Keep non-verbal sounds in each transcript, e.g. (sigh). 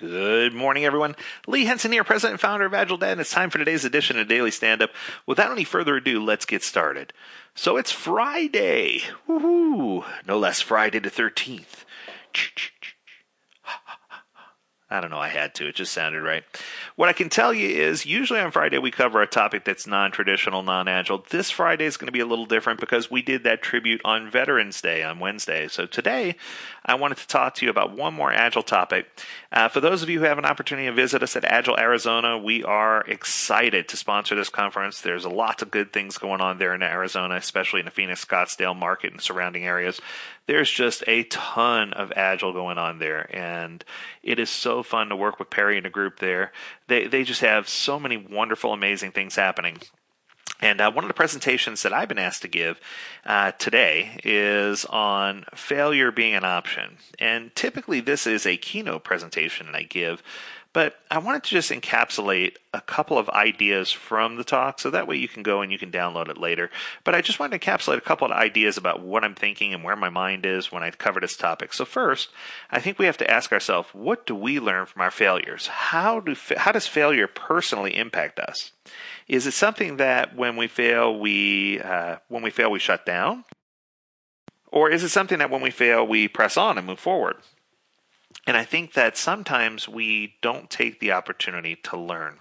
Good morning, everyone. Lee Henson here, president and founder of Agile Dad, and it's time for today's edition of Daily Stand Up. Without any further ado, let's get started. So it's Friday. Woohoo! No less Friday the 13th. I don't know, I had to. It just sounded right. What I can tell you is usually on Friday we cover a topic that's non traditional, non agile. This Friday is going to be a little different because we did that tribute on Veterans Day on Wednesday. So today I wanted to talk to you about one more agile topic. Uh, for those of you who have an opportunity to visit us at Agile Arizona, we are excited to sponsor this conference. There's a lot of good things going on there in Arizona, especially in the Phoenix Scottsdale market and surrounding areas there's just a ton of agile going on there and it is so fun to work with perry and a group there they they just have so many wonderful amazing things happening and uh, one of the presentations that I've been asked to give uh, today is on failure being an option. And typically, this is a keynote presentation that I give but I wanted to just encapsulate a couple of ideas from the talk so that way you can go and you can download it later. But I just wanted to encapsulate a couple of ideas about what I'm thinking and where my mind is when I cover this topic. So first, I think we have to ask ourselves, what do we learn from our failures? How do how does failure personally impact us? Is it something that when we fail, we uh, when we fail we shut down? Or is it something that when we fail, we press on and move forward? And I think that sometimes we don't take the opportunity to learn.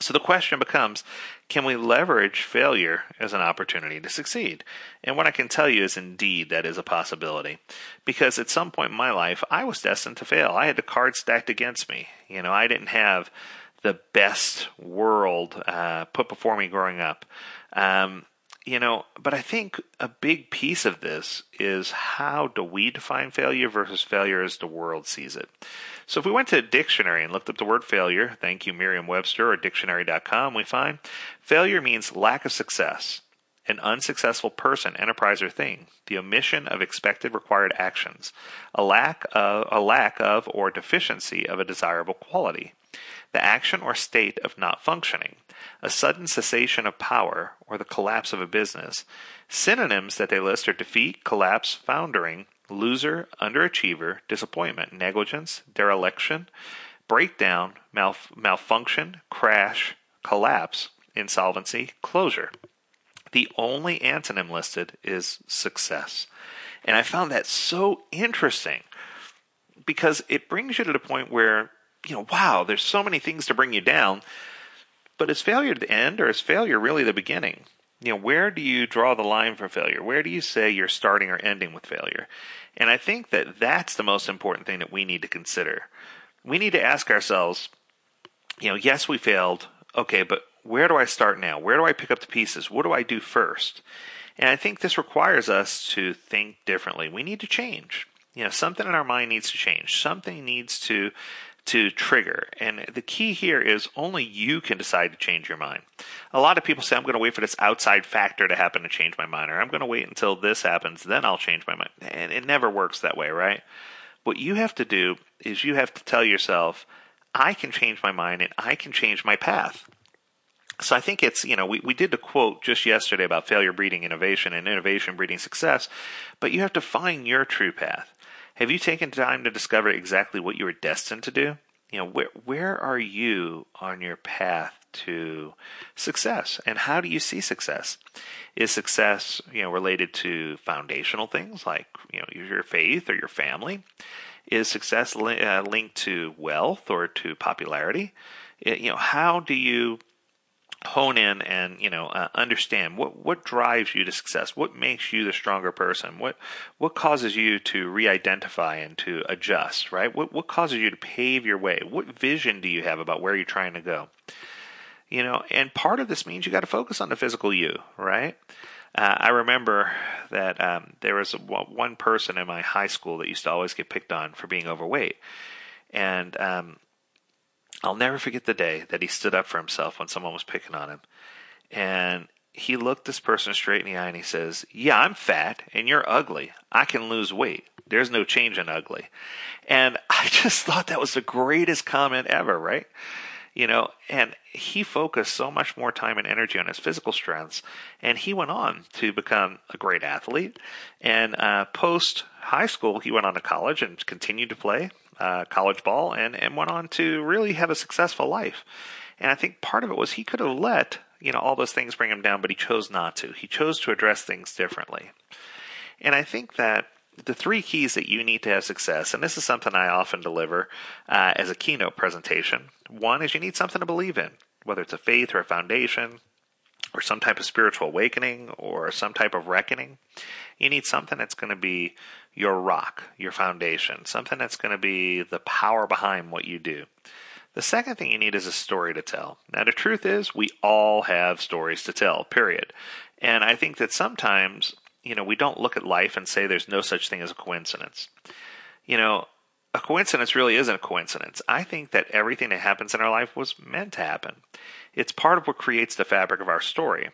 So the question becomes can we leverage failure as an opportunity to succeed? And what I can tell you is indeed that is a possibility. Because at some point in my life, I was destined to fail. I had the cards stacked against me. You know, I didn't have the best world uh, put before me growing up. Um, you know, but I think a big piece of this is how do we define failure versus failure as the world sees it. So if we went to a dictionary and looked up the word failure, thank you Merriam Webster or dictionary.com, we find failure means lack of success, an unsuccessful person, enterprise, or thing, the omission of expected required actions, a lack of a lack of or deficiency of a desirable quality, the action or state of not functioning, a sudden cessation of power, or the collapse of a business. Synonyms that they list are defeat, collapse, foundering, loser, underachiever, disappointment, negligence, dereliction, breakdown, malf- malfunction, crash, collapse, insolvency, closure. The only antonym listed is success. And I found that so interesting because it brings you to the point where, you know, wow, there's so many things to bring you down. But is failure the end or is failure really the beginning? You know, where do you draw the line for failure? Where do you say you're starting or ending with failure? And I think that that's the most important thing that we need to consider. We need to ask ourselves, you know, yes, we failed. Okay, but where do I start now? Where do I pick up the pieces? What do I do first? And I think this requires us to think differently. We need to change. You know, something in our mind needs to change. Something needs to to trigger. And the key here is only you can decide to change your mind. A lot of people say, I'm going to wait for this outside factor to happen to change my mind, or I'm going to wait until this happens, then I'll change my mind. And it never works that way, right? What you have to do is you have to tell yourself, I can change my mind and I can change my path. So I think it's, you know, we, we did the quote just yesterday about failure breeding innovation and innovation breeding success, but you have to find your true path. Have you taken time to discover exactly what you were destined to do? You know, where where are you on your path to success and how do you see success? Is success, you know, related to foundational things like, you know, your faith or your family? Is success li- uh, linked to wealth or to popularity? it, You know, how do you hone in and you know uh, understand what what drives you to success what makes you the stronger person what what causes you to re-identify and to adjust right? What what causes you to pave your way? What vision do you have about where you're trying to go? You know and part of this means you got to focus on the physical you right? Uh, I remember that um, there was one person in my high school that used to always get picked on for being overweight, and um, I'll never forget the day that he stood up for himself when someone was picking on him. And he looked this person straight in the eye and he says, Yeah, I'm fat and you're ugly. I can lose weight. There's no change in ugly. And (laughs) I just thought that was the greatest comment ever, right? You know, and he focused so much more time and energy on his physical strengths, and he went on to become a great athlete. And uh, post high school, he went on to college and continued to play uh, college ball and, and went on to really have a successful life. And I think part of it was he could have let you know all those things bring him down, but he chose not to. He chose to address things differently. And I think that the three keys that you need to have success, and this is something I often deliver uh, as a keynote presentation. One is you need something to believe in, whether it's a faith or a foundation, or some type of spiritual awakening, or some type of reckoning. You need something that's going to be your rock, your foundation, something that's going to be the power behind what you do. The second thing you need is a story to tell. Now, the truth is, we all have stories to tell, period. And I think that sometimes, you know, we don't look at life and say there's no such thing as a coincidence. You know, a coincidence really isn't a coincidence. I think that everything that happens in our life was meant to happen. It's part of what creates the fabric of our story.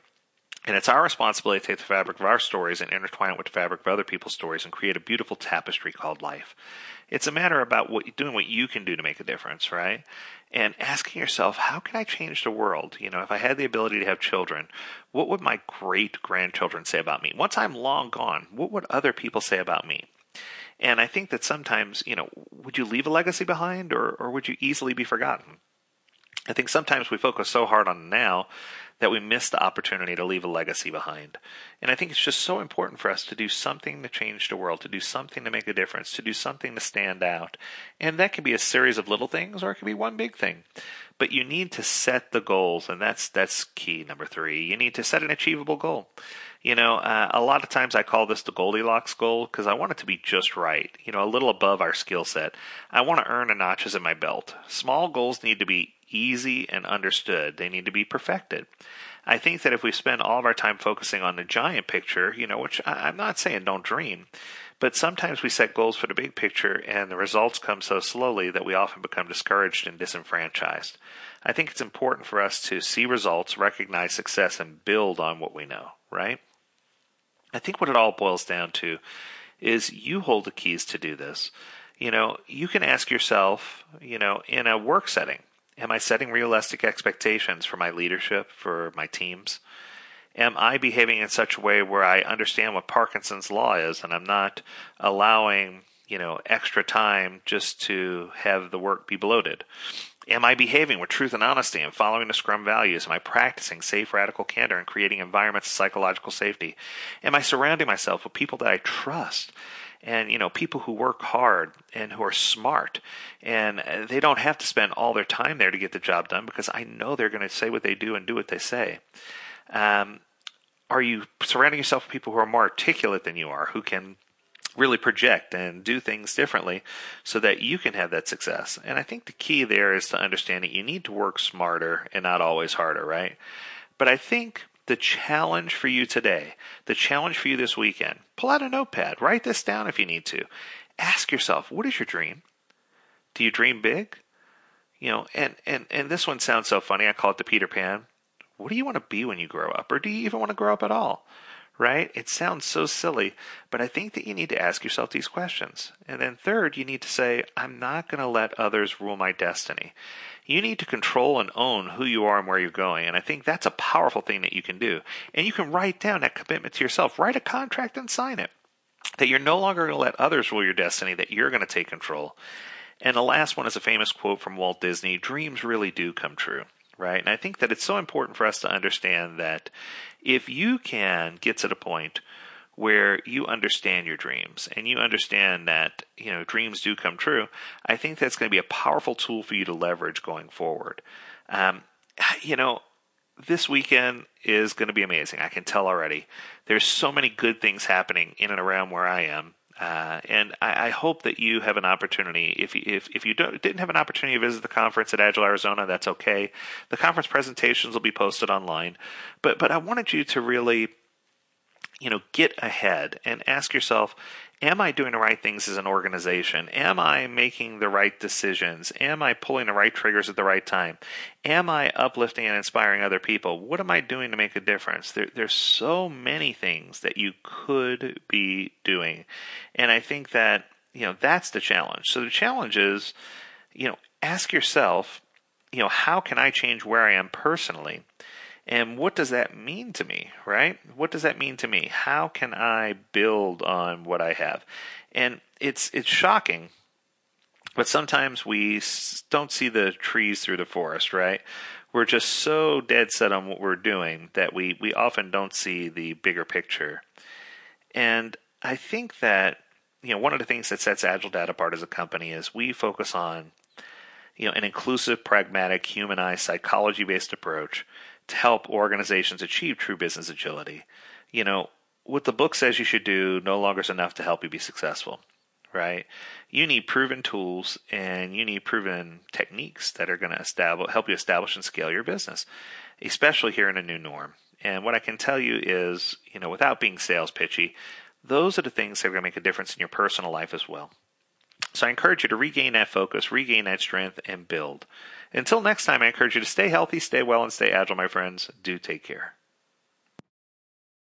And it's our responsibility to take the fabric of our stories and intertwine it with the fabric of other people's stories and create a beautiful tapestry called life. It's a matter about what doing what you can do to make a difference, right? And asking yourself, how can I change the world? You know, if I had the ability to have children, what would my great grandchildren say about me? Once I'm long gone, what would other people say about me? And I think that sometimes, you know, would you leave a legacy behind or, or would you easily be forgotten? I think sometimes we focus so hard on now that we miss the opportunity to leave a legacy behind. And I think it's just so important for us to do something to change the world, to do something to make a difference, to do something to stand out. And that can be a series of little things or it can be one big thing. But you need to set the goals, and that's that's key number three. You need to set an achievable goal. You know, uh, a lot of times I call this the Goldilocks goal because I want it to be just right, you know, a little above our skill set. I want to earn a notches in my belt. Small goals need to be easy and understood. They need to be perfected. I think that if we spend all of our time focusing on the giant picture, you know, which I, am not saying don't dream, but sometimes we set goals for the big picture and the results come so slowly that we often become discouraged and disenfranchised. I think it's important for us to see results, recognize success, and build on what we know, right? I think what it all boils down to is you hold the keys to do this. You know, you can ask yourself, you know, in a work setting, Am I setting realistic expectations for my leadership, for my teams? Am I behaving in such a way where I understand what Parkinson's law is and I'm not allowing, you know, extra time just to have the work be bloated? Am I behaving with truth and honesty and following the Scrum values? Am I practicing safe radical candor and creating environments of psychological safety? Am I surrounding myself with people that I trust? and you know people who work hard and who are smart and they don't have to spend all their time there to get the job done because I know they're going to say what they do and do what they say. Um, are you surrounding yourself with people who are more articulate than you are, who can really project and do things differently so that you can have that success? And I think the key there is to understand that you need to work smarter and not always harder, right? But I think the challenge for you today, the challenge for you this weekend, pull out a notepad, write this down if you need to. Ask yourself, what is your dream? Do you dream big? You know, and, and, and this one sounds so funny. I call it the Peter Pan. What do you want to be when you grow up? Or do you even want to grow up at all? Right? It sounds so silly, but I think that you need to ask yourself these questions. And then third, you need to say, I'm not going to let others rule my destiny you need to control and own who you are and where you're going. And I think that's a powerful thing that you can do. And you can write down that commitment to yourself. Write a contract and sign it. That you're no longer going to let others rule your destiny, that you're going to take control. And the last one is a famous quote from Walt Disney dreams really do come true, right? And I think that it's so important for us to understand that if you can get to the point where you understand your dreams and you understand that you know dreams do come true, I think that's going to be a powerful tool for you to leverage going forward. Um, you know, this weekend is going to be amazing. I can tell already. There's so many good things happening in and around where I am. Uh, and I, I, hope that you have an opportunity. If you, if, if you didn't have an opportunity to visit the conference at Agile Arizona, that's okay. The conference presentations will be posted online. But but I wanted you to really you know, get ahead and ask yourself, am I doing the right things as an organization? Am I making the right decisions? Am I pulling the right triggers at the right time? Am I uplifting and inspiring other people? What am I doing to make a difference? There, there's so many things that you could be doing. And I think that, you know, that's the challenge. So the challenge is, you know, ask yourself, you know, how can I change where I am personally? And what does that mean to me, right? What does that mean to me? How can I build on what I have? And it's it's shocking But sometimes we don't see the trees through the forest, right? We're just so dead set on what we're doing that we, we often don't see the bigger picture. And I think that you know one of the things that sets Agile Dad apart as a company is we focus on you know an inclusive, pragmatic, humanized, psychology-based approach to help organizations achieve true business agility. You know, what the book says you should do no longer is enough to help you be successful, right? You need proven tools and you need proven techniques that are going to establish, help you establish and scale your business, especially here in a new norm. And what I can tell you is, you know, without being sales pitchy, those are the things that are going to make a difference in your personal life as well. So I encourage you to regain that focus, regain that strength, and build. Until next time, I encourage you to stay healthy, stay well, and stay agile, my friends. Do take care.